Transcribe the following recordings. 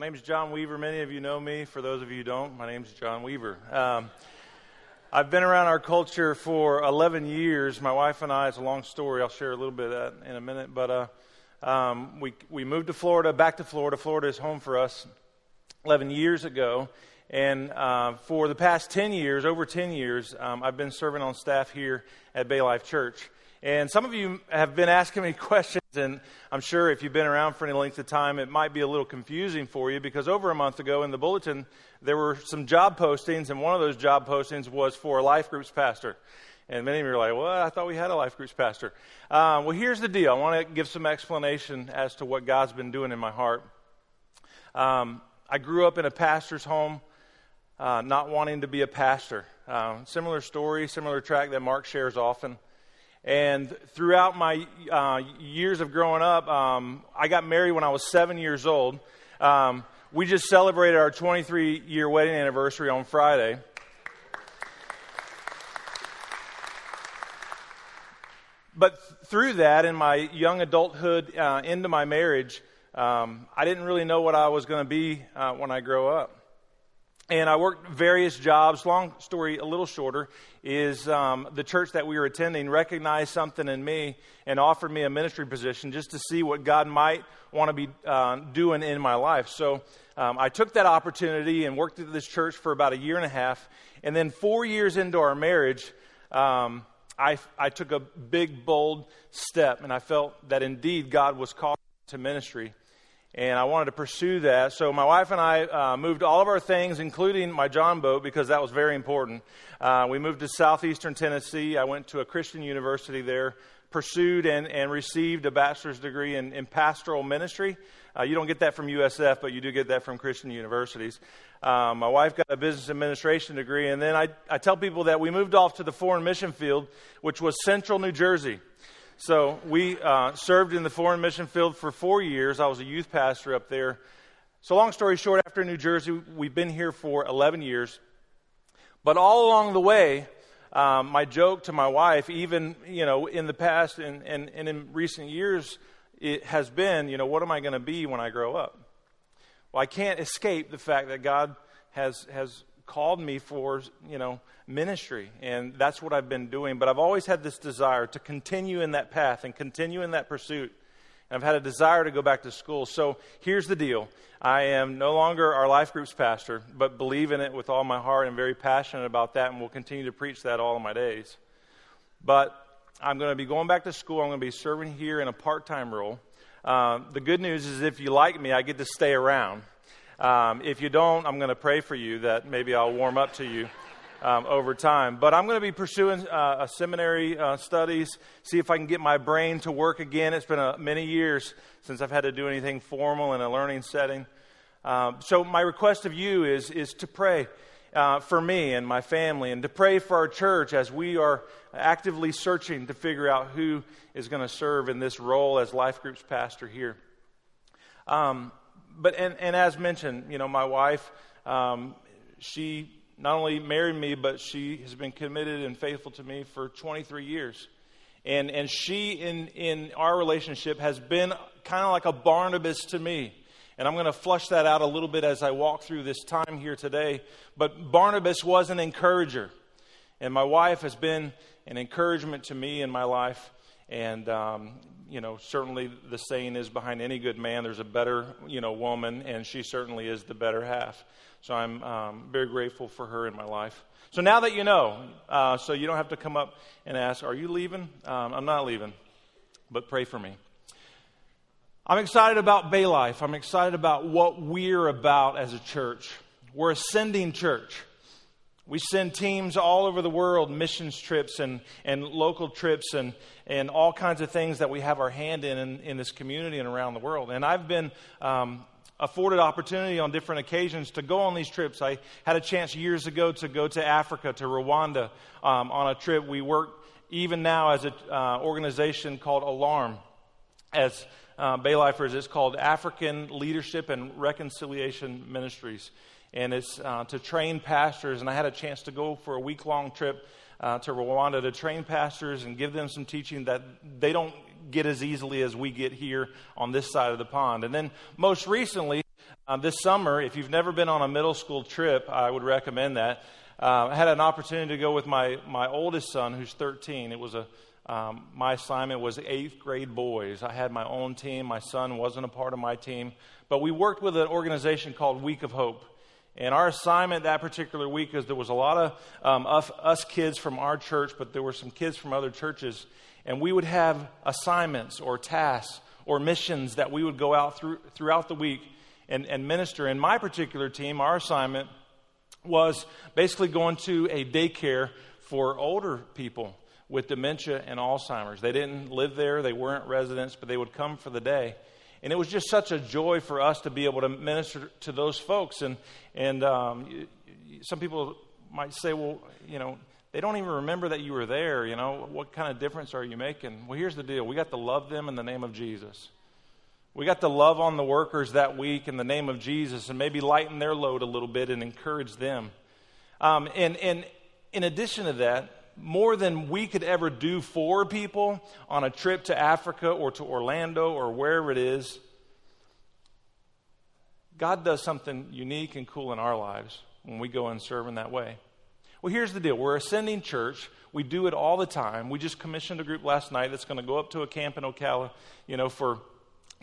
My name is John Weaver. Many of you know me. For those of you who don't, my name is John Weaver. Um, I've been around our culture for 11 years. My wife and I, it's a long story. I'll share a little bit of that in a minute. But uh, um, we, we moved to Florida, back to Florida. Florida is home for us 11 years ago. And uh, for the past 10 years, over 10 years, um, I've been serving on staff here at Bay Life Church. And some of you have been asking me questions, and I'm sure if you've been around for any length of time, it might be a little confusing for you because over a month ago in the bulletin, there were some job postings, and one of those job postings was for a life groups pastor. And many of you are like, well, I thought we had a life groups pastor. Uh, well, here's the deal. I want to give some explanation as to what God's been doing in my heart. Um, I grew up in a pastor's home, uh, not wanting to be a pastor. Uh, similar story, similar track that Mark shares often. And throughout my uh, years of growing up, um, I got married when I was seven years old. Um, we just celebrated our 23 year wedding anniversary on Friday. But through that, in my young adulthood uh, into my marriage, um, I didn't really know what I was going to be uh, when I grow up and I worked various jobs. Long story, a little shorter, is um, the church that we were attending recognized something in me and offered me a ministry position just to see what God might want to be uh, doing in my life. So um, I took that opportunity and worked at this church for about a year and a half. And then, four years into our marriage, um, I, I took a big, bold step, and I felt that indeed God was calling to ministry and I wanted to pursue that. So my wife and I uh, moved all of our things, including my John boat, because that was very important. Uh, we moved to southeastern Tennessee. I went to a Christian university there, pursued and, and received a bachelor's degree in, in pastoral ministry. Uh, you don't get that from USF, but you do get that from Christian universities. Um, my wife got a business administration degree, and then I, I tell people that we moved off to the foreign mission field, which was central New Jersey. So we uh, served in the foreign mission field for four years. I was a youth pastor up there. So, long story short, after New Jersey, we've been here for 11 years. But all along the way, um, my joke to my wife, even you know, in the past and, and, and in recent years, it has been, you know, what am I going to be when I grow up? Well, I can't escape the fact that God has has called me for, you know, ministry. And that's what I've been doing. But I've always had this desire to continue in that path and continue in that pursuit. And I've had a desire to go back to school. So here's the deal I am no longer our life group's pastor, but believe in it with all my heart and very passionate about that, and will continue to preach that all of my days. But I'm going to be going back to school. I'm going to be serving here in a part time role. Uh, the good news is, if you like me, I get to stay around. Um, if you don't, I'm going to pray for you that maybe I'll warm up to you. Um, over time. But I'm going to be pursuing uh, a seminary uh, studies, see if I can get my brain to work again. It's been a, many years since I've had to do anything formal in a learning setting. Um, so my request of you is is to pray uh, for me and my family, and to pray for our church as we are actively searching to figure out who is going to serve in this role as life groups pastor here. Um, but and, and as mentioned, you know, my wife, um, she not only married me, but she has been committed and faithful to me for 23 years. And, and she, in, in our relationship, has been kind of like a Barnabas to me. And I'm going to flush that out a little bit as I walk through this time here today. But Barnabas was an encourager. And my wife has been an encouragement to me in my life. And um, you know, certainly the saying is behind any good man, there's a better, you know, woman, and she certainly is the better half. So I'm um, very grateful for her in my life. So now that you know, uh, so you don't have to come up and ask, Are you leaving? Um, I'm not leaving, but pray for me. I'm excited about Bay Life. I'm excited about what we're about as a church. We're a sending church. We send teams all over the world, missions trips and, and local trips and, and all kinds of things that we have our hand in, in, in this community and around the world. And I've been um, afforded opportunity on different occasions to go on these trips. I had a chance years ago to go to Africa, to Rwanda um, on a trip. We work even now as an uh, organization called Alarm, as uh, Baylifers, it's called African Leadership and Reconciliation Ministries and it's uh, to train pastors. And I had a chance to go for a week long trip uh, to Rwanda to train pastors and give them some teaching that they don't get as easily as we get here on this side of the pond. And then most recently, uh, this summer, if you've never been on a middle school trip, I would recommend that. Uh, I had an opportunity to go with my, my oldest son, who's 13. It was a um, my assignment was eighth grade boys. I had my own team. My son wasn't a part of my team. But we worked with an organization called Week of Hope. And our assignment that particular week is there was a lot of um, us, us kids from our church, but there were some kids from other churches. And we would have assignments or tasks or missions that we would go out through, throughout the week and, and minister. In my particular team, our assignment was basically going to a daycare for older people with dementia and Alzheimer's. They didn't live there, they weren't residents, but they would come for the day. And it was just such a joy for us to be able to minister to those folks. And, and um, some people might say, well, you know, they don't even remember that you were there. You know, what kind of difference are you making? Well, here's the deal we got to love them in the name of Jesus. We got to love on the workers that week in the name of Jesus and maybe lighten their load a little bit and encourage them. Um, and, and in addition to that, more than we could ever do for people on a trip to Africa or to Orlando or wherever it is, God does something unique and cool in our lives when we go and serve in that way. Well, here's the deal we're ascending church. We do it all the time. We just commissioned a group last night that's going to go up to a camp in Ocala, you know, for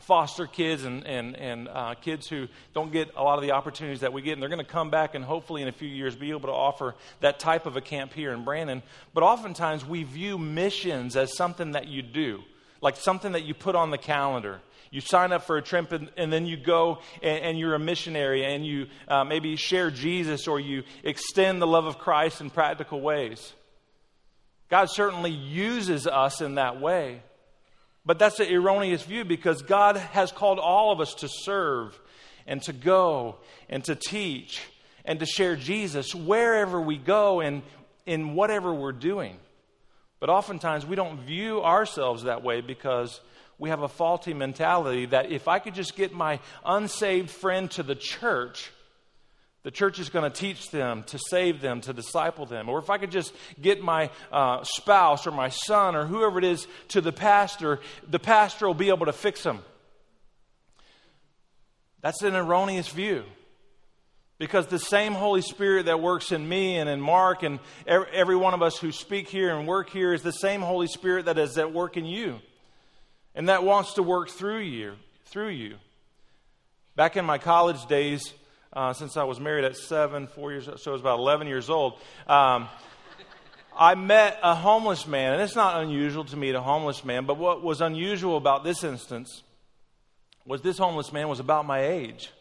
foster kids and, and, and uh, kids who don't get a lot of the opportunities that we get. And they're going to come back and hopefully in a few years be able to offer that type of a camp here in Brandon. But oftentimes we view missions as something that you do, like something that you put on the calendar. You sign up for a trip and, and then you go and, and, you're a missionary and you uh, maybe share Jesus or you extend the love of Christ in practical ways. God certainly uses us in that way. But that's an erroneous view because God has called all of us to serve and to go and to teach and to share Jesus wherever we go and in whatever we're doing. But oftentimes we don't view ourselves that way because we have a faulty mentality that if I could just get my unsaved friend to the church, the church is going to teach them, to save them, to disciple them. Or if I could just get my uh, spouse or my son or whoever it is to the pastor, the pastor will be able to fix them. That's an erroneous view. Because the same Holy Spirit that works in me and in Mark and every one of us who speak here and work here is the same Holy Spirit that is at work in you. And that wants to work through you, through you. Back in my college days, uh, since I was married at seven, four years, so I was about 11 years old. Um, I met a homeless man, and it's not unusual to meet a homeless man, but what was unusual about this instance was this homeless man was about my age.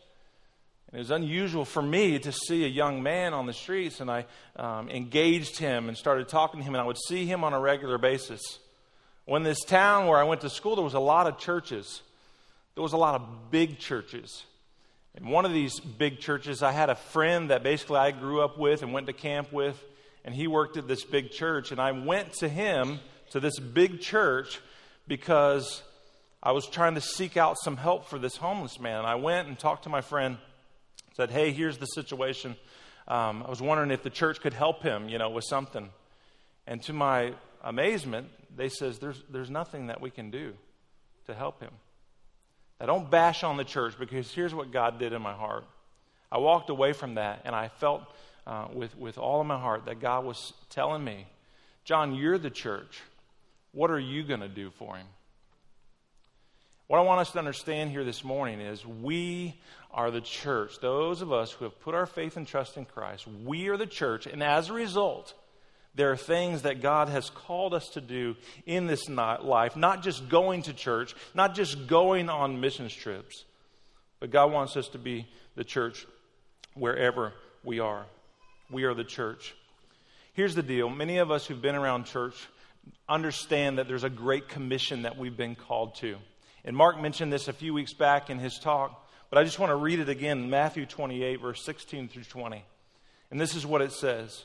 And it was unusual for me to see a young man on the streets, and I um, engaged him and started talking to him, and I would see him on a regular basis. When this town where I went to school, there was a lot of churches. There was a lot of big churches. In one of these big churches, I had a friend that basically I grew up with and went to camp with, and he worked at this big church. And I went to him, to this big church, because I was trying to seek out some help for this homeless man. And I went and talked to my friend, said, Hey, here's the situation. Um, I was wondering if the church could help him, you know, with something. And to my amazement, they says, there's, there's nothing that we can do to help him. Now, don't bash on the church because here's what God did in my heart. I walked away from that and I felt uh, with, with all of my heart that God was telling me, John, you're the church. What are you going to do for him? What I want us to understand here this morning is we are the church. Those of us who have put our faith and trust in Christ, we are the church. And as a result, there are things that God has called us to do in this life, not just going to church, not just going on missions trips, but God wants us to be the church wherever we are. We are the church. Here's the deal many of us who've been around church understand that there's a great commission that we've been called to. And Mark mentioned this a few weeks back in his talk, but I just want to read it again Matthew 28, verse 16 through 20. And this is what it says.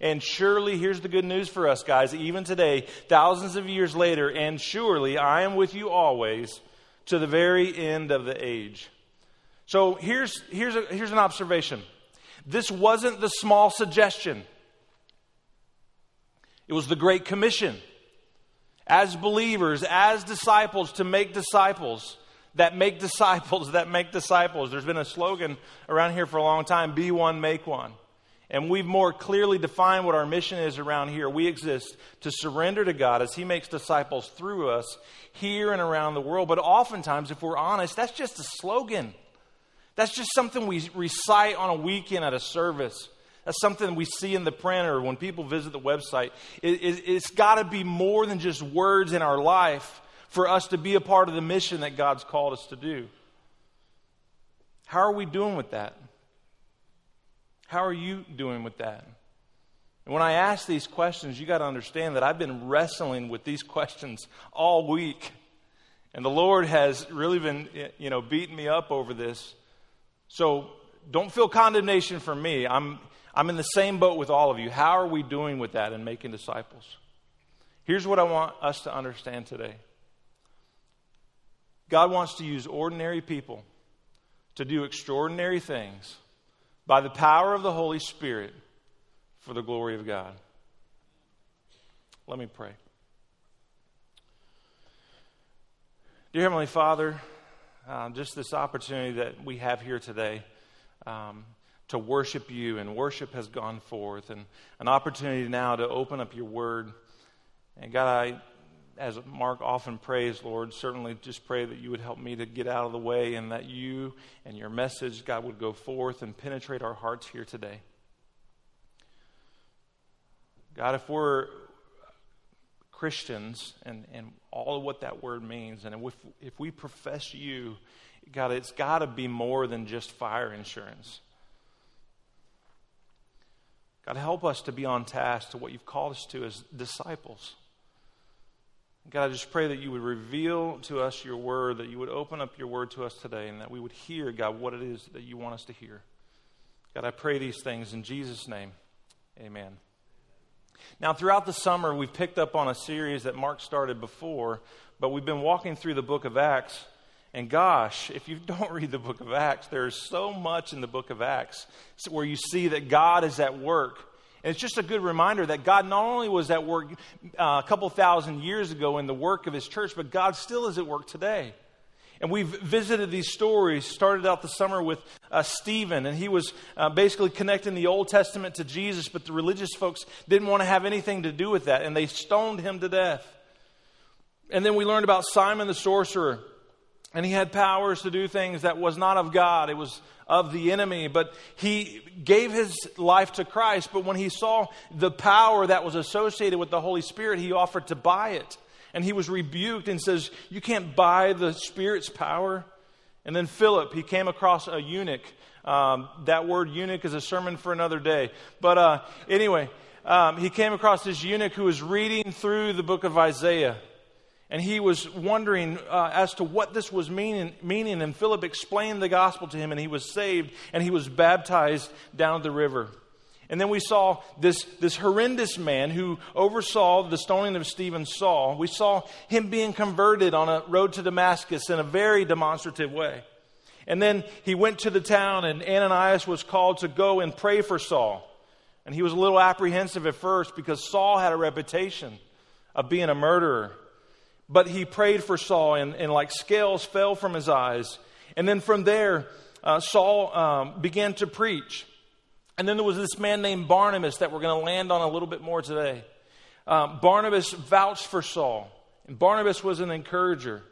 And surely, here's the good news for us, guys, even today, thousands of years later, and surely I am with you always to the very end of the age. So here's, here's, a, here's an observation this wasn't the small suggestion, it was the Great Commission. As believers, as disciples, to make disciples that make disciples that make disciples. There's been a slogan around here for a long time be one, make one. And we've more clearly defined what our mission is around here. We exist to surrender to God as He makes disciples through us here and around the world. But oftentimes, if we're honest, that's just a slogan. That's just something we recite on a weekend at a service. That's something we see in the printer when people visit the website. It, it, it's got to be more than just words in our life for us to be a part of the mission that God's called us to do. How are we doing with that? How are you doing with that? And when I ask these questions, you got to understand that I've been wrestling with these questions all week. And the Lord has really been, you know, beating me up over this. So don't feel condemnation for me. I'm, I'm in the same boat with all of you. How are we doing with that and making disciples? Here's what I want us to understand today God wants to use ordinary people to do extraordinary things by the power of the Holy Spirit for the glory of God. Let me pray. Dear Heavenly Father, uh, just this opportunity that we have here today um, to worship you, and worship has gone forth, and an opportunity now to open up your word. And God, I as Mark often prays, Lord, certainly just pray that you would help me to get out of the way and that you and your message, God, would go forth and penetrate our hearts here today. God, if we're Christians and, and all of what that word means, and if, if we profess you, God, it's got to be more than just fire insurance. God, help us to be on task to what you've called us to as disciples. God, I just pray that you would reveal to us your word, that you would open up your word to us today, and that we would hear, God, what it is that you want us to hear. God, I pray these things in Jesus' name. Amen. Now, throughout the summer, we've picked up on a series that Mark started before, but we've been walking through the book of Acts. And gosh, if you don't read the book of Acts, there's so much in the book of Acts where you see that God is at work and it's just a good reminder that God not only was at work uh, a couple thousand years ago in the work of His church, but God still is at work today. And we've visited these stories, started out the summer with uh, Stephen, and he was uh, basically connecting the Old Testament to Jesus, but the religious folks didn't want to have anything to do with that, and they stoned him to death. And then we learned about Simon the sorcerer, and he had powers to do things that was not of God. It was of the enemy, but he gave his life to Christ. But when he saw the power that was associated with the Holy Spirit, he offered to buy it. And he was rebuked and says, You can't buy the Spirit's power. And then Philip, he came across a eunuch. Um, that word eunuch is a sermon for another day. But uh, anyway, um, he came across this eunuch who was reading through the book of Isaiah. And he was wondering uh, as to what this was meaning, meaning, and Philip explained the gospel to him, and he was saved, and he was baptized down the river. And then we saw this, this horrendous man who oversaw the stoning of Stephen Saul. We saw him being converted on a road to Damascus in a very demonstrative way. And then he went to the town, and Ananias was called to go and pray for Saul. And he was a little apprehensive at first because Saul had a reputation of being a murderer. But he prayed for Saul, and, and like scales fell from his eyes. And then from there, uh, Saul um, began to preach. And then there was this man named Barnabas that we're going to land on a little bit more today. Um, Barnabas vouched for Saul, and Barnabas was an encourager.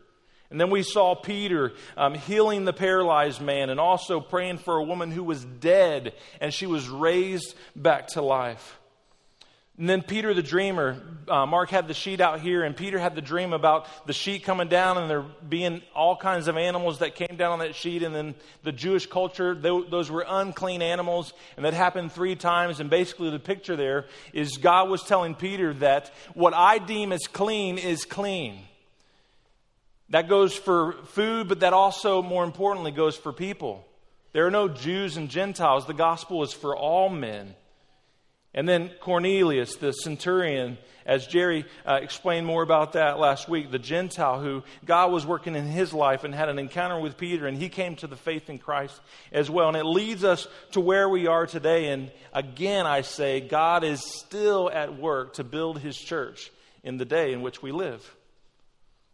And then we saw Peter um, healing the paralyzed man and also praying for a woman who was dead and she was raised back to life. And then Peter the dreamer, uh, Mark had the sheet out here, and Peter had the dream about the sheet coming down and there being all kinds of animals that came down on that sheet. And then the Jewish culture, those were unclean animals, and that happened three times. And basically, the picture there is God was telling Peter that what I deem as clean is clean. That goes for food, but that also, more importantly, goes for people. There are no Jews and Gentiles. The gospel is for all men. And then Cornelius, the centurion, as Jerry uh, explained more about that last week, the Gentile who God was working in his life and had an encounter with Peter, and he came to the faith in Christ as well. And it leads us to where we are today. And again, I say, God is still at work to build his church in the day in which we live.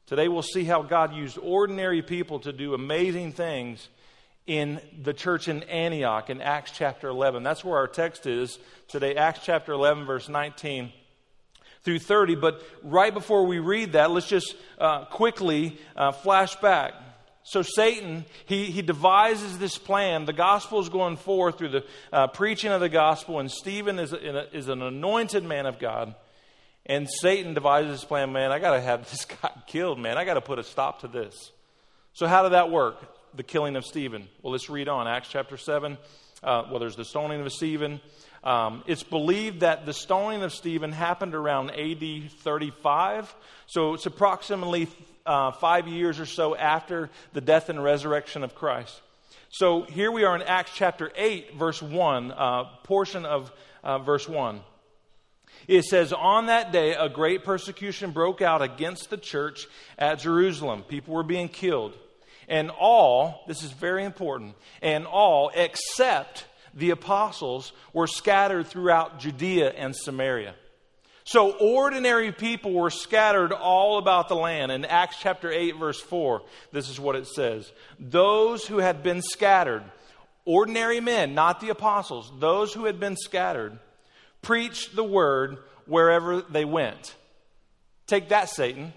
Today, we'll see how God used ordinary people to do amazing things in the church in Antioch in Acts chapter 11. That's where our text is today, Acts chapter 11, verse 19 through 30. But right before we read that, let's just uh, quickly uh, flash back. So Satan, he, he devises this plan. The gospel is going forth through the uh, preaching of the gospel, and Stephen is, a, is an anointed man of God. And Satan devises this plan, man, I got to have this guy killed, man. I got to put a stop to this. So, how did that work? The killing of Stephen. Well, let's read on. Acts chapter 7. Uh, well, there's the stoning of Stephen. Um, it's believed that the stoning of Stephen happened around AD 35. So, it's approximately uh, five years or so after the death and resurrection of Christ. So, here we are in Acts chapter 8, verse 1, uh, portion of uh, verse 1. It says, On that day, a great persecution broke out against the church at Jerusalem. People were being killed. And all, this is very important, and all except the apostles were scattered throughout Judea and Samaria. So ordinary people were scattered all about the land. In Acts chapter 8, verse 4, this is what it says Those who had been scattered, ordinary men, not the apostles, those who had been scattered, preached the word wherever they went. Take that, Satan.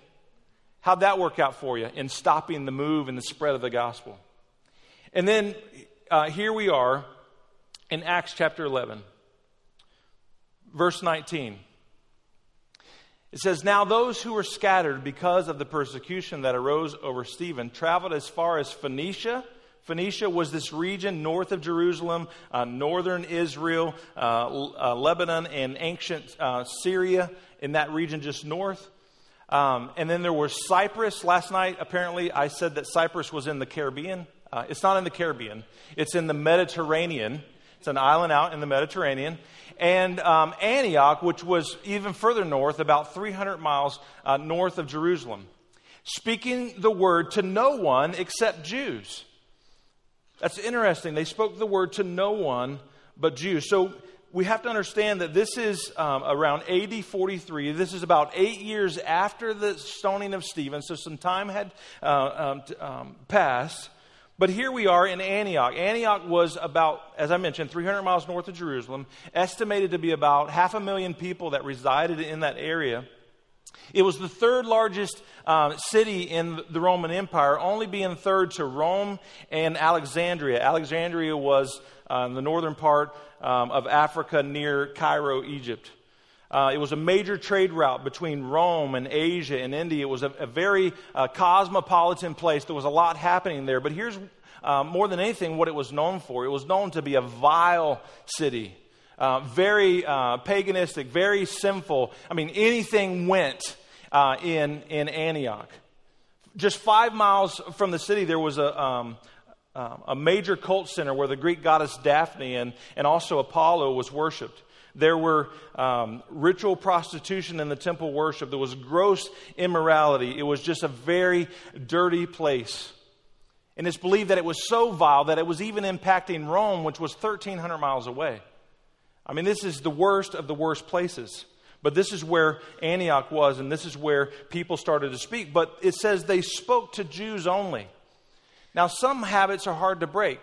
How'd that work out for you in stopping the move and the spread of the gospel? And then uh, here we are in Acts chapter 11, verse 19. It says, Now those who were scattered because of the persecution that arose over Stephen traveled as far as Phoenicia Phoenicia was this region north of Jerusalem, uh, northern Israel, uh, uh, Lebanon, and ancient uh, Syria in that region just north. Um, and then there was Cyprus. Last night, apparently, I said that Cyprus was in the Caribbean. Uh, it's not in the Caribbean, it's in the Mediterranean. It's an island out in the Mediterranean. And um, Antioch, which was even further north, about 300 miles uh, north of Jerusalem, speaking the word to no one except Jews. That's interesting. They spoke the word to no one but Jews. So we have to understand that this is um, around AD 43. This is about eight years after the stoning of Stephen, so some time had uh, um, um, passed. But here we are in Antioch. Antioch was about, as I mentioned, 300 miles north of Jerusalem, estimated to be about half a million people that resided in that area. It was the third largest uh, city in the Roman Empire, only being third to Rome and Alexandria. Alexandria was uh, in the northern part um, of Africa near Cairo, Egypt. Uh, it was a major trade route between Rome and Asia and India. It was a, a very uh, cosmopolitan place. There was a lot happening there. But here's uh, more than anything what it was known for it was known to be a vile city. Uh, very uh, paganistic, very sinful. I mean, anything went uh, in, in Antioch. Just five miles from the city, there was a, um, uh, a major cult center where the Greek goddess Daphne and, and also Apollo was worshipped. There were um, ritual prostitution in the temple worship. There was gross immorality. It was just a very dirty place. And it's believed that it was so vile that it was even impacting Rome, which was 1,300 miles away. I mean, this is the worst of the worst places. But this is where Antioch was, and this is where people started to speak. But it says they spoke to Jews only. Now, some habits are hard to break.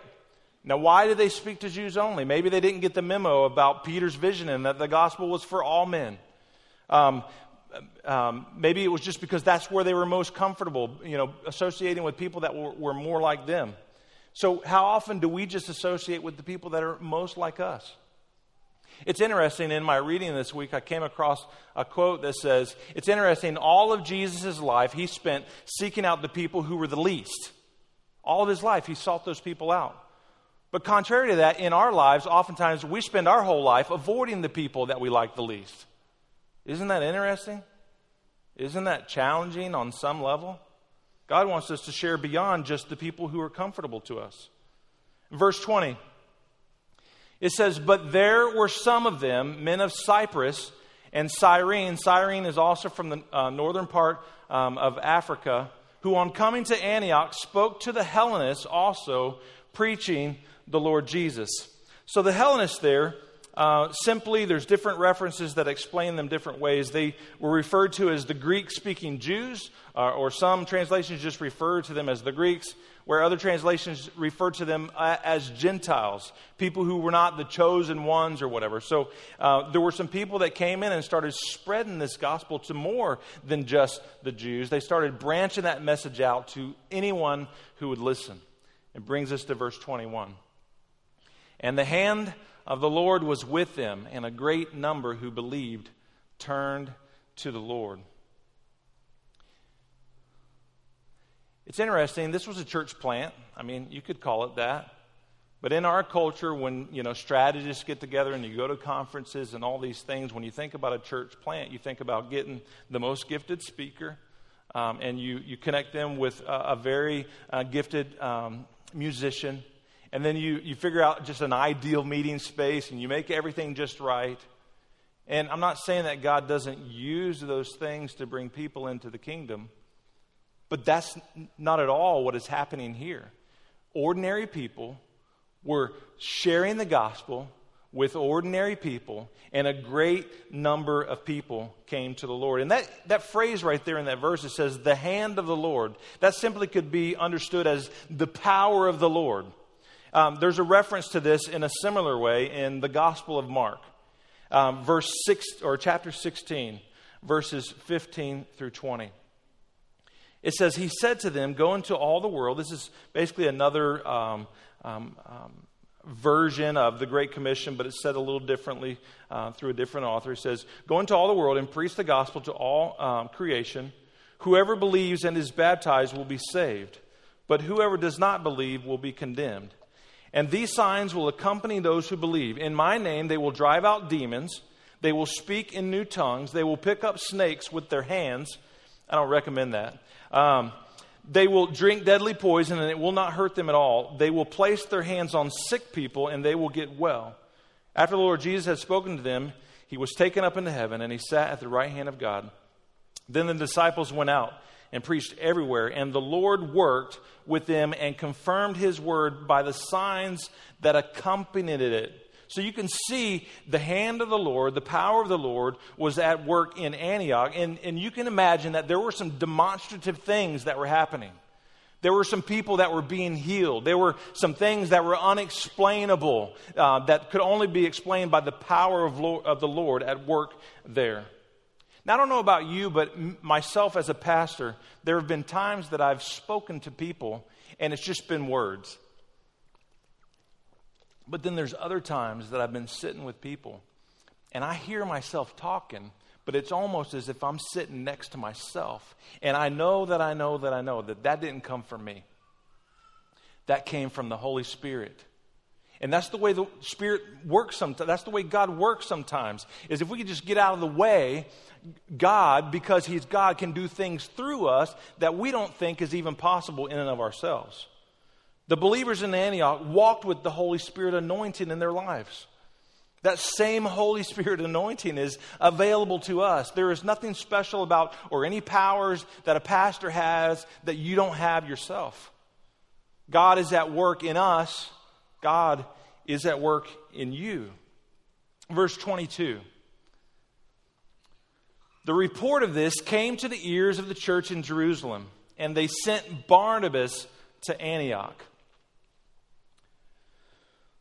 Now, why did they speak to Jews only? Maybe they didn't get the memo about Peter's vision and that the gospel was for all men. Um, um, maybe it was just because that's where they were most comfortable, you know, associating with people that were, were more like them. So, how often do we just associate with the people that are most like us? It's interesting, in my reading this week, I came across a quote that says, It's interesting, all of Jesus' life, he spent seeking out the people who were the least. All of his life, he sought those people out. But contrary to that, in our lives, oftentimes we spend our whole life avoiding the people that we like the least. Isn't that interesting? Isn't that challenging on some level? God wants us to share beyond just the people who are comfortable to us. Verse 20, it says, But there were some of them, men of Cyprus and Cyrene. Cyrene is also from the uh, northern part um, of Africa, who on coming to Antioch spoke to the Hellenists also, preaching the Lord Jesus. So the Hellenists there, uh, simply, there's different references that explain them different ways. They were referred to as the Greek speaking Jews, uh, or some translations just refer to them as the Greeks, where other translations refer to them uh, as Gentiles, people who were not the chosen ones or whatever. So uh, there were some people that came in and started spreading this gospel to more than just the Jews. They started branching that message out to anyone who would listen. It brings us to verse 21. And the hand of the Lord was with them, and a great number who believed turned to the Lord. It's interesting. This was a church plant. I mean, you could call it that. But in our culture, when you know strategists get together and you go to conferences and all these things, when you think about a church plant, you think about getting the most gifted speaker, um, and you you connect them with a, a very uh, gifted um, musician, and then you, you figure out just an ideal meeting space and you make everything just right. And I'm not saying that God doesn't use those things to bring people into the kingdom, but that's not at all what is happening here. Ordinary people were sharing the gospel with ordinary people, and a great number of people came to the Lord. And that, that phrase right there in that verse, it says, the hand of the Lord, that simply could be understood as the power of the Lord. Um, there's a reference to this in a similar way in the Gospel of Mark, um, verse six or chapter 16, verses 15 through 20. It says, He said to them, Go into all the world. This is basically another um, um, um version of the Great Commission, but it's said a little differently uh, through a different author. It says, Go into all the world and preach the gospel to all um, creation. Whoever believes and is baptized will be saved, but whoever does not believe will be condemned. And these signs will accompany those who believe. In my name, they will drive out demons. They will speak in new tongues. They will pick up snakes with their hands. I don't recommend that. Um, they will drink deadly poison and it will not hurt them at all. They will place their hands on sick people and they will get well. After the Lord Jesus had spoken to them, he was taken up into heaven and he sat at the right hand of God. Then the disciples went out and preached everywhere. And the Lord worked with them and confirmed his word by the signs that accompanied it. So you can see the hand of the Lord, the power of the Lord was at work in Antioch. And, and you can imagine that there were some demonstrative things that were happening. There were some people that were being healed. There were some things that were unexplainable uh, that could only be explained by the power of, Lord, of the Lord at work there. Now, I don't know about you, but myself as a pastor, there have been times that I've spoken to people and it's just been words. But then there's other times that I've been sitting with people and I hear myself talking, but it's almost as if I'm sitting next to myself. And I know that I know that I know that that didn't come from me, that came from the Holy Spirit. And that's the way the Spirit works sometimes. That's the way God works sometimes. Is if we could just get out of the way, God, because He's God, can do things through us that we don't think is even possible in and of ourselves. The believers in Antioch walked with the Holy Spirit anointing in their lives. That same Holy Spirit anointing is available to us. There is nothing special about or any powers that a pastor has that you don't have yourself. God is at work in us God is at work in you. Verse 22. The report of this came to the ears of the church in Jerusalem, and they sent Barnabas to Antioch.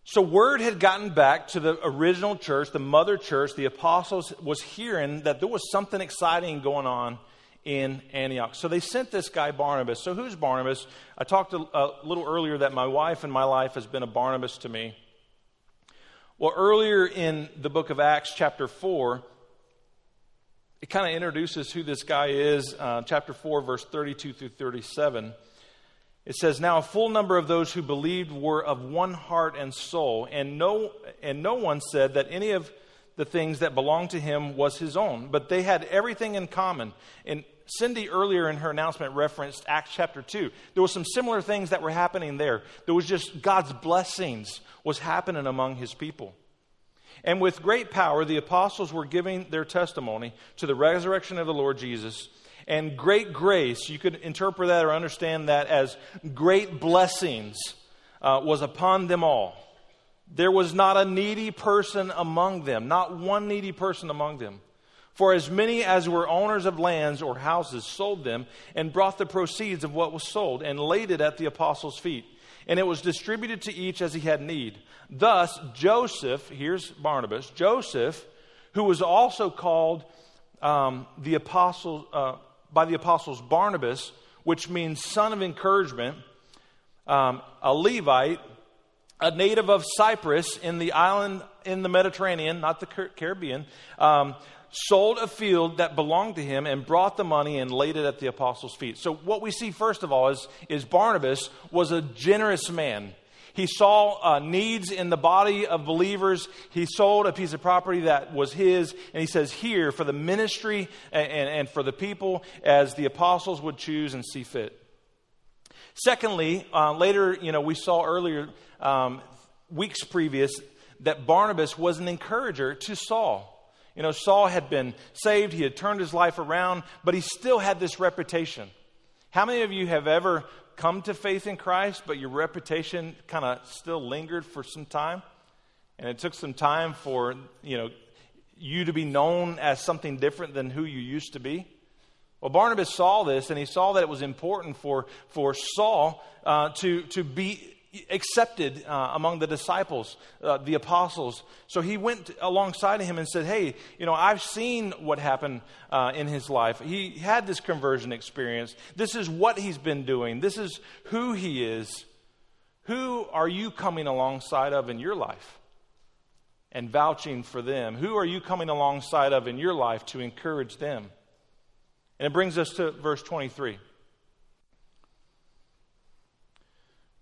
So, word had gotten back to the original church, the mother church, the apostles was hearing that there was something exciting going on in Antioch. So they sent this guy Barnabas. So who's Barnabas? I talked a, a, little earlier that my wife in my life has been a Barnabas to me. Well, earlier in the book of Acts, chapter 4, it kind of introduces who this guy is. Uh, chapter 4, verse 32 through 37. It says, Now a full number of those who believed were of one heart and soul, and no, and no one said that any of the things that belonged to him was his own, but they had everything in common. And Cindy earlier in her announcement referenced Acts chapter 2. There was some similar things that were happening there. There was just God's blessings was happening among his people. And with great power, the apostles were giving their testimony to the resurrection of the Lord Jesus. And great grace, you could interpret that or understand that as great blessings, uh, was upon them all. There was not a needy person among them, not one needy person among them. For as many as were owners of lands or houses sold them and brought the proceeds of what was sold and laid it at the apostles' feet. And it was distributed to each as he had need. Thus, Joseph, here's Barnabas, Joseph, who was also called um, the apostle, uh, by the apostles Barnabas, which means son of encouragement, um, a Levite, a native of Cyprus in the island in the Mediterranean, not the Caribbean, um, sold a field that belonged to him and brought the money and laid it at the apostles' feet. So, what we see first of all is, is Barnabas was a generous man. He saw uh, needs in the body of believers. He sold a piece of property that was his, and he says, Here, for the ministry and, and, and for the people, as the apostles would choose and see fit. Secondly, uh, later, you know, we saw earlier, um, weeks previous, that Barnabas was an encourager to Saul. You know, Saul had been saved, he had turned his life around, but he still had this reputation. How many of you have ever come to faith in Christ, but your reputation kind of still lingered for some time? And it took some time for, you know, you to be known as something different than who you used to be? Well, Barnabas saw this, and he saw that it was important for, for Saul uh, to, to be accepted uh, among the disciples, uh, the apostles. So he went alongside of him and said, Hey, you know, I've seen what happened uh, in his life. He had this conversion experience. This is what he's been doing, this is who he is. Who are you coming alongside of in your life? And vouching for them. Who are you coming alongside of in your life to encourage them? And it brings us to verse 23.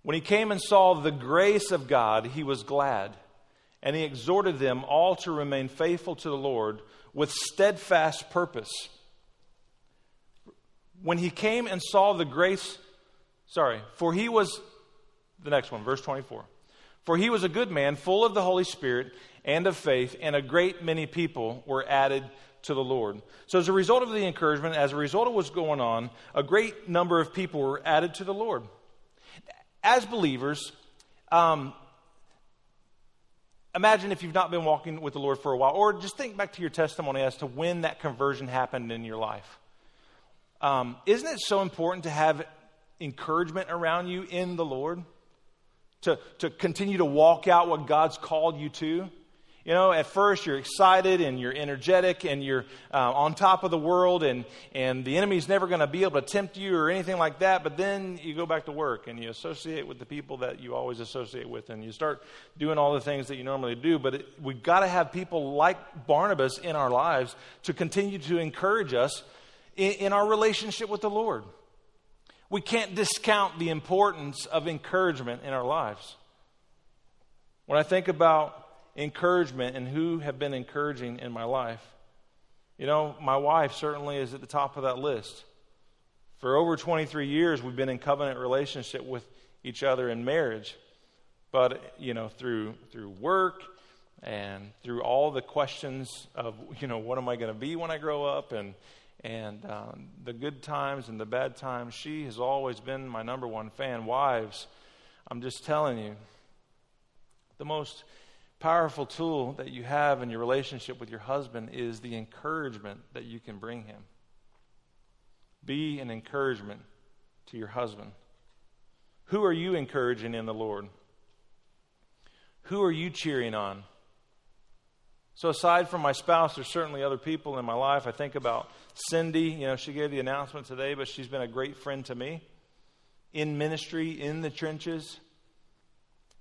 When he came and saw the grace of God, he was glad, and he exhorted them all to remain faithful to the Lord with steadfast purpose. When he came and saw the grace, sorry, for he was, the next one, verse 24. For he was a good man, full of the Holy Spirit and of faith, and a great many people were added to the Lord. So, as a result of the encouragement, as a result of what's going on, a great number of people were added to the Lord. As believers, um, imagine if you've not been walking with the Lord for a while, or just think back to your testimony as to when that conversion happened in your life. Um, isn't it so important to have encouragement around you in the Lord? To, to continue to walk out what God's called you to? You know, at first you're excited and you're energetic and you're uh, on top of the world, and, and the enemy's never going to be able to tempt you or anything like that. But then you go back to work and you associate with the people that you always associate with, and you start doing all the things that you normally do. But it, we've got to have people like Barnabas in our lives to continue to encourage us in, in our relationship with the Lord. We can't discount the importance of encouragement in our lives. When I think about encouragement and who have been encouraging in my life. You know, my wife certainly is at the top of that list. For over 23 years, we've been in covenant relationship with each other in marriage. But, you know, through, through work and through all the questions of, you know, what am I going to be when I grow up and, and um, the good times and the bad times, she has always been my number one fan. Wives, I'm just telling you, the most powerful tool that you have in your relationship with your husband is the encouragement that you can bring him. Be an encouragement to your husband. Who are you encouraging in the Lord? Who are you cheering on? So, aside from my spouse, there's certainly other people in my life. I think about Cindy. You know, she gave the announcement today, but she's been a great friend to me in ministry, in the trenches.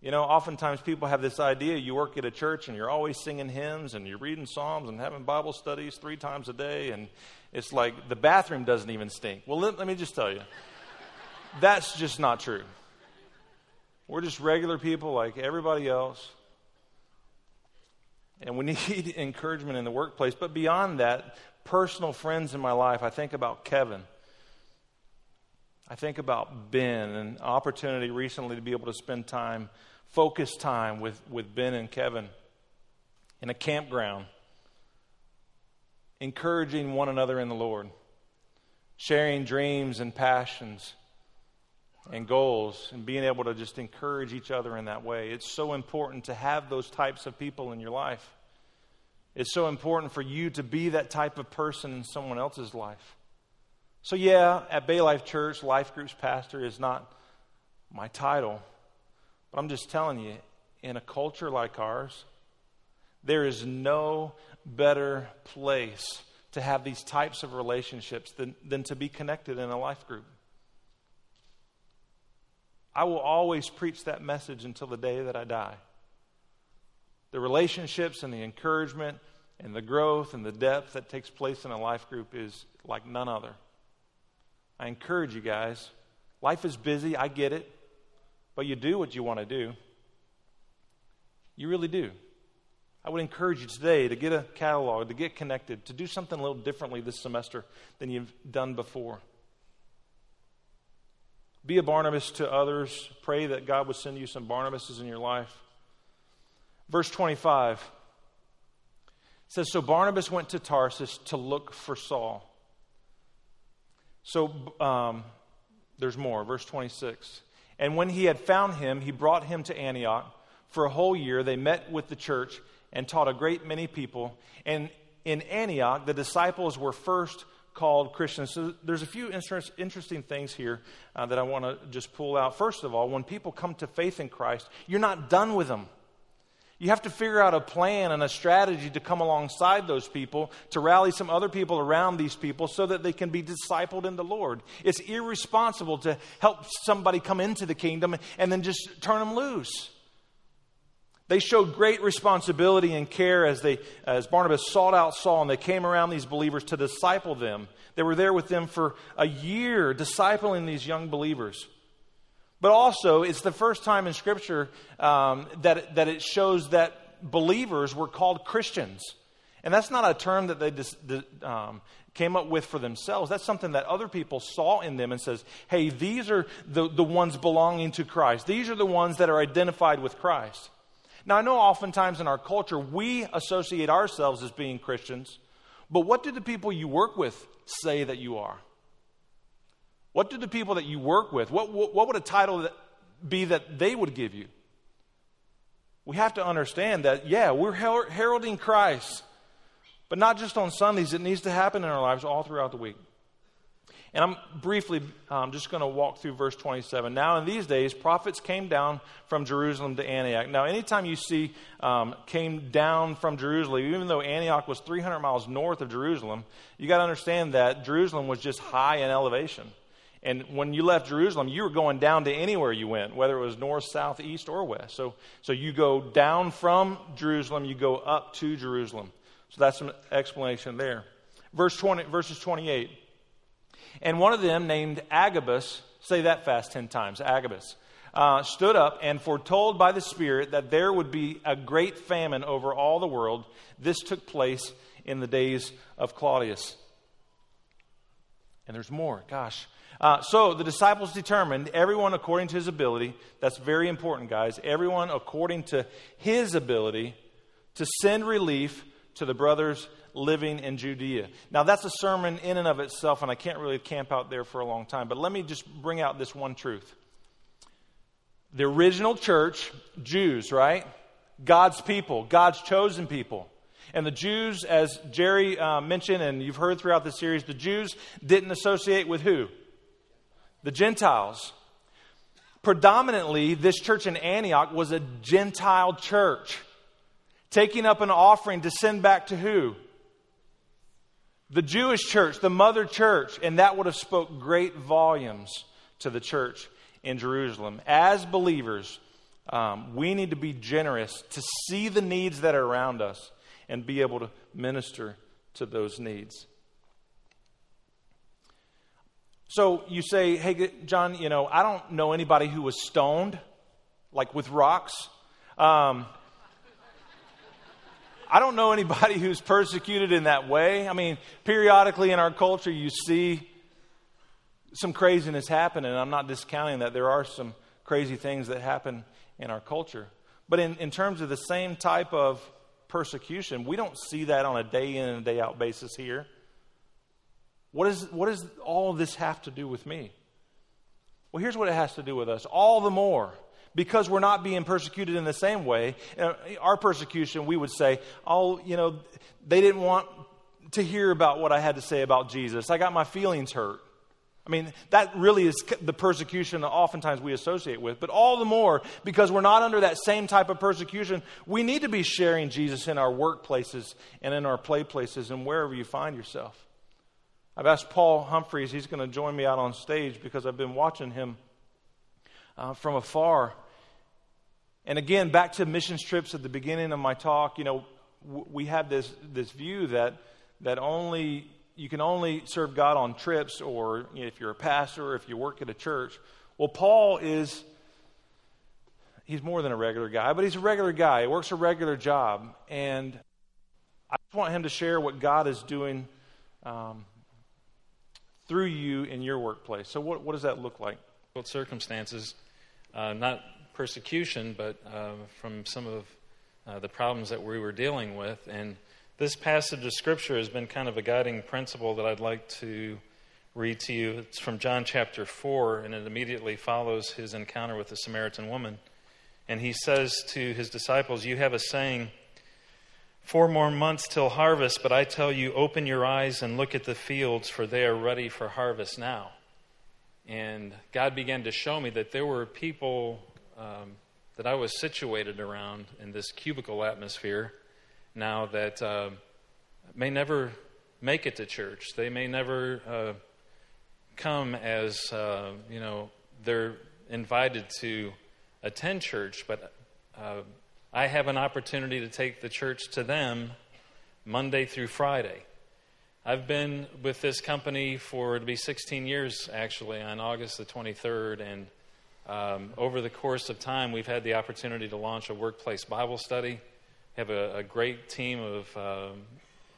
You know, oftentimes people have this idea you work at a church and you're always singing hymns and you're reading Psalms and having Bible studies three times a day, and it's like the bathroom doesn't even stink. Well, let, let me just tell you, that's just not true. We're just regular people like everybody else. And we need encouragement in the workplace. But beyond that, personal friends in my life, I think about Kevin. I think about Ben and opportunity recently to be able to spend time, focus time with, with Ben and Kevin in a campground, encouraging one another in the Lord, sharing dreams and passions and goals, and being able to just encourage each other in that way. It's so important to have those types of people in your life. It's so important for you to be that type of person in someone else's life. So, yeah, at Bay Life Church, Life Group's pastor is not my title. But I'm just telling you, in a culture like ours, there is no better place to have these types of relationships than, than to be connected in a life group. I will always preach that message until the day that I die. The relationships and the encouragement and the growth and the depth that takes place in a life group is like none other. I encourage you guys. Life is busy, I get it, but you do what you want to do. You really do. I would encourage you today to get a catalog, to get connected, to do something a little differently this semester than you've done before. Be a Barnabas to others. Pray that God would send you some Barnabases in your life. Verse 25 says So Barnabas went to Tarsus to look for Saul. So um, there's more. Verse 26. And when he had found him, he brought him to Antioch. For a whole year, they met with the church and taught a great many people. And in Antioch, the disciples were first called Christians. So there's a few interesting things here uh, that I want to just pull out. First of all, when people come to faith in Christ, you're not done with them. You have to figure out a plan and a strategy to come alongside those people, to rally some other people around these people so that they can be discipled in the Lord. It's irresponsible to help somebody come into the kingdom and then just turn them loose. They showed great responsibility and care as, they, as Barnabas sought out Saul and they came around these believers to disciple them. They were there with them for a year, discipling these young believers. But also, it's the first time in Scripture um, that, that it shows that believers were called Christians. And that's not a term that they dis, um, came up with for themselves. That's something that other people saw in them and says, hey, these are the, the ones belonging to Christ. These are the ones that are identified with Christ. Now, I know oftentimes in our culture we associate ourselves as being Christians, but what do the people you work with say that you are? What do the people that you work with, what, what, what would a title be that they would give you? We have to understand that, yeah, we're heralding Christ, but not just on Sundays. It needs to happen in our lives all throughout the week. And I'm briefly um, just going to walk through verse 27. Now, in these days, prophets came down from Jerusalem to Antioch. Now, anytime you see um, came down from Jerusalem, even though Antioch was 300 miles north of Jerusalem, you got to understand that Jerusalem was just high in elevation. And when you left Jerusalem, you were going down to anywhere you went, whether it was north, south, east, or west. So, so you go down from Jerusalem, you go up to Jerusalem. So that's an explanation there. Verse 20, verses 28. And one of them, named Agabus, say that fast 10 times, Agabus, uh, stood up and foretold by the Spirit that there would be a great famine over all the world. This took place in the days of Claudius. And there's more. Gosh. Uh, so the disciples determined, everyone according to his ability, that's very important, guys, everyone according to his ability, to send relief to the brothers living in Judea. Now, that's a sermon in and of itself, and I can't really camp out there for a long time, but let me just bring out this one truth. The original church, Jews, right? God's people, God's chosen people. And the Jews, as Jerry uh, mentioned, and you've heard throughout the series, the Jews didn't associate with who? The Gentiles. Predominantly, this church in Antioch was a Gentile church, taking up an offering to send back to who? the Jewish church, the mother church, and that would have spoke great volumes to the church in Jerusalem. As believers, um, we need to be generous to see the needs that are around us and be able to minister to those needs. So you say, hey, John, you know, I don't know anybody who was stoned, like with rocks. Um, I don't know anybody who's persecuted in that way. I mean, periodically in our culture, you see some craziness happen, and I'm not discounting that there are some crazy things that happen in our culture. But in, in terms of the same type of persecution, we don't see that on a day in and day out basis here. What, is, what does all this have to do with me? Well, here's what it has to do with us. All the more, because we're not being persecuted in the same way, uh, our persecution, we would say, oh, you know, they didn't want to hear about what I had to say about Jesus. I got my feelings hurt. I mean, that really is the persecution that oftentimes we associate with. But all the more, because we're not under that same type of persecution, we need to be sharing Jesus in our workplaces and in our play places and wherever you find yourself. I've asked Paul Humphreys, he's going to join me out on stage because I've been watching him uh, from afar. And again, back to missions trips at the beginning of my talk, you know, w- we have this, this view that, that only you can only serve God on trips or you know, if you're a pastor or if you work at a church. Well, Paul is, he's more than a regular guy, but he's a regular guy. He works a regular job. And I just want him to share what God is doing um, through you in your workplace. So, what, what does that look like? What circumstances, uh, not persecution, but uh, from some of uh, the problems that we were dealing with. And this passage of Scripture has been kind of a guiding principle that I'd like to read to you. It's from John chapter 4, and it immediately follows his encounter with the Samaritan woman. And he says to his disciples, You have a saying, Four more months till harvest, but I tell you, open your eyes and look at the fields, for they are ready for harvest now. And God began to show me that there were people um, that I was situated around in this cubicle atmosphere now that uh, may never make it to church. They may never uh, come as, uh, you know, they're invited to attend church, but uh, I have an opportunity to take the church to them Monday through Friday. I've been with this company for to be 16 years actually on August the 23rd, and um, over the course of time, we've had the opportunity to launch a workplace Bible study We have a, a great team of um,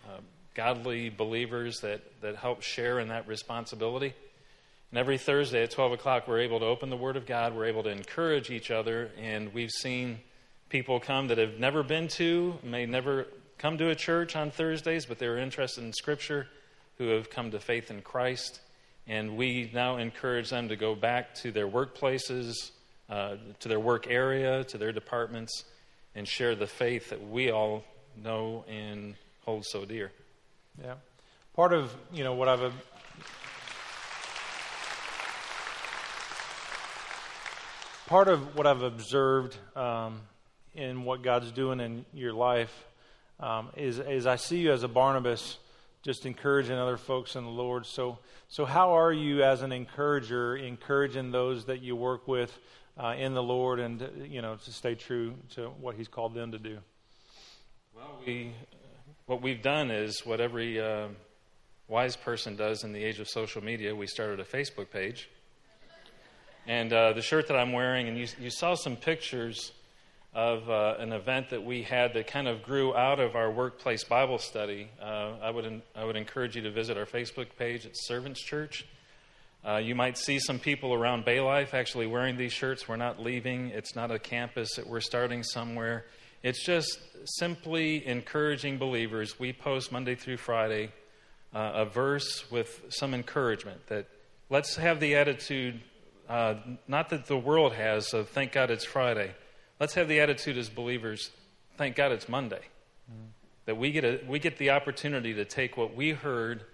uh, godly believers that, that help share in that responsibility. And every Thursday at 12 o'clock, we're able to open the Word of God. We're able to encourage each other. And we've seen people come that have never been to, may never come to a church on Thursdays, but they're interested in Scripture, who have come to faith in Christ. And we now encourage them to go back to their workplaces, uh, to their work area, to their departments, and share the faith that we all know and hold so dear. Yeah. Part of, you know, what I've part of what I've observed um, in what God's doing in your life um, is, is I see you as a Barnabas, just encouraging other folks in the Lord. So, so how are you as an encourager, encouraging those that you work with uh, in the Lord and, you know, to stay true to what He's called them to do? Well, we, what we've done is what every uh, wise person does in the age of social media. We started a Facebook page. And uh, the shirt that I'm wearing, and you, you saw some pictures of uh, an event that we had that kind of grew out of our workplace Bible study. Uh, I, would, I would encourage you to visit our Facebook page at Servants Church. Uh, you might see some people around Bay Life actually wearing these shirts. We're not leaving, it's not a campus that we're starting somewhere. It's just simply encouraging believers. We post Monday through Friday uh, a verse with some encouragement that let's have the attitude, uh, not that the world has, of thank God it's Friday. Let's have the attitude as believers, thank God it's Monday. Mm-hmm. That we get, a, we get the opportunity to take what we heard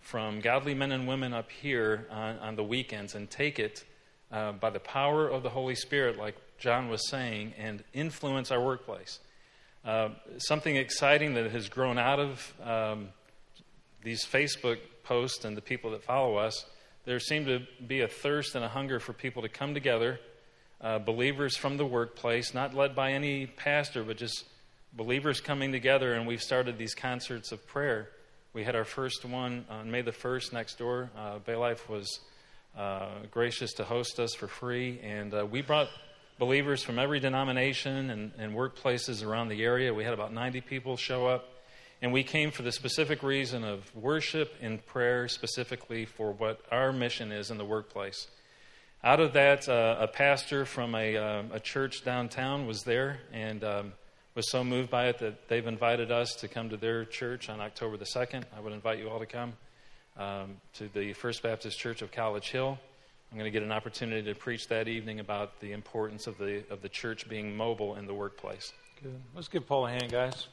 from godly men and women up here on, on the weekends and take it uh, by the power of the Holy Spirit, like John was saying, and influence our workplace. Uh, something exciting that has grown out of um, these Facebook posts and the people that follow us, there seemed to be a thirst and a hunger for people to come together, uh, believers from the workplace, not led by any pastor, but just believers coming together, and we've started these concerts of prayer we had our first one on May the 1st next door. Uh, Bay Life was uh, gracious to host us for free, and uh, we brought believers from every denomination and, and workplaces around the area. We had about 90 people show up. And we came for the specific reason of worship and prayer, specifically for what our mission is in the workplace. Out of that, uh, a pastor from a, uh, a, church downtown was there and um, was so moved by it that they've invited us to come to their church on October the 2nd. I would invite you all to come um, to the First Baptist Church of College Hill. I'm going to get an opportunity to preach that evening about the importance of the, of the church being mobile in the workplace. Good. Let's give Paul a hand, guys.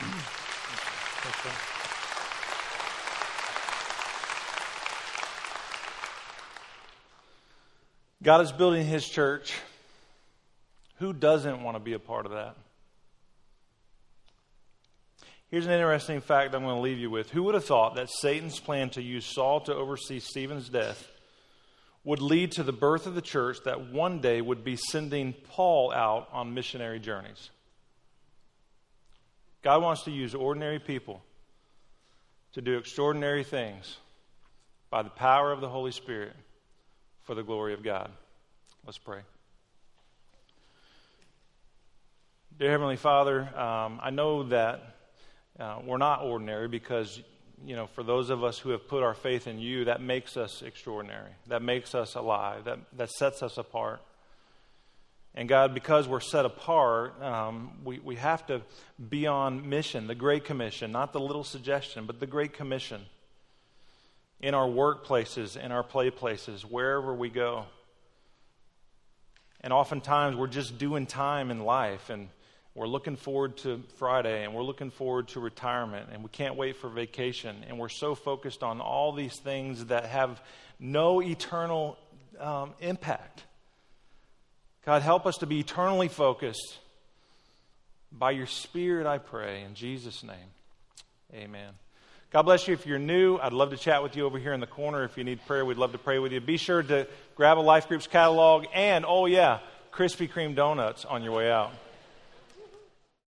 God is building his church. Who doesn't want to be a part of that? Here's an interesting fact I'm going to leave you with. Who would have thought that Satan's plan to use Saul to oversee Stephen's death would lead to the birth of the church that one day would be sending Paul out on missionary journeys? God wants to use ordinary people to do extraordinary things by the power of the Holy Spirit for the glory of God. Let's pray. Dear Heavenly Father, um, I know that uh, we're not ordinary because, you know, for those of us who have put our faith in you, that makes us extraordinary. That makes us alive. That, that sets us apart. And God, because we're set apart, um, we, we have to be on mission, the Great Commission, not the little suggestion, but the Great Commission. In our workplaces, in our play places, wherever we go. And oftentimes we're just doing time in life and we're looking forward to Friday and we're looking forward to retirement and we can't wait for vacation. And we're so focused on all these things that have no eternal um, impact. God, help us to be eternally focused. By your Spirit, I pray. In Jesus' name, amen. God bless you. If you're new, I'd love to chat with you over here in the corner. If you need prayer, we'd love to pray with you. Be sure to grab a Life Groups catalog and, oh, yeah, Krispy Kreme donuts on your way out.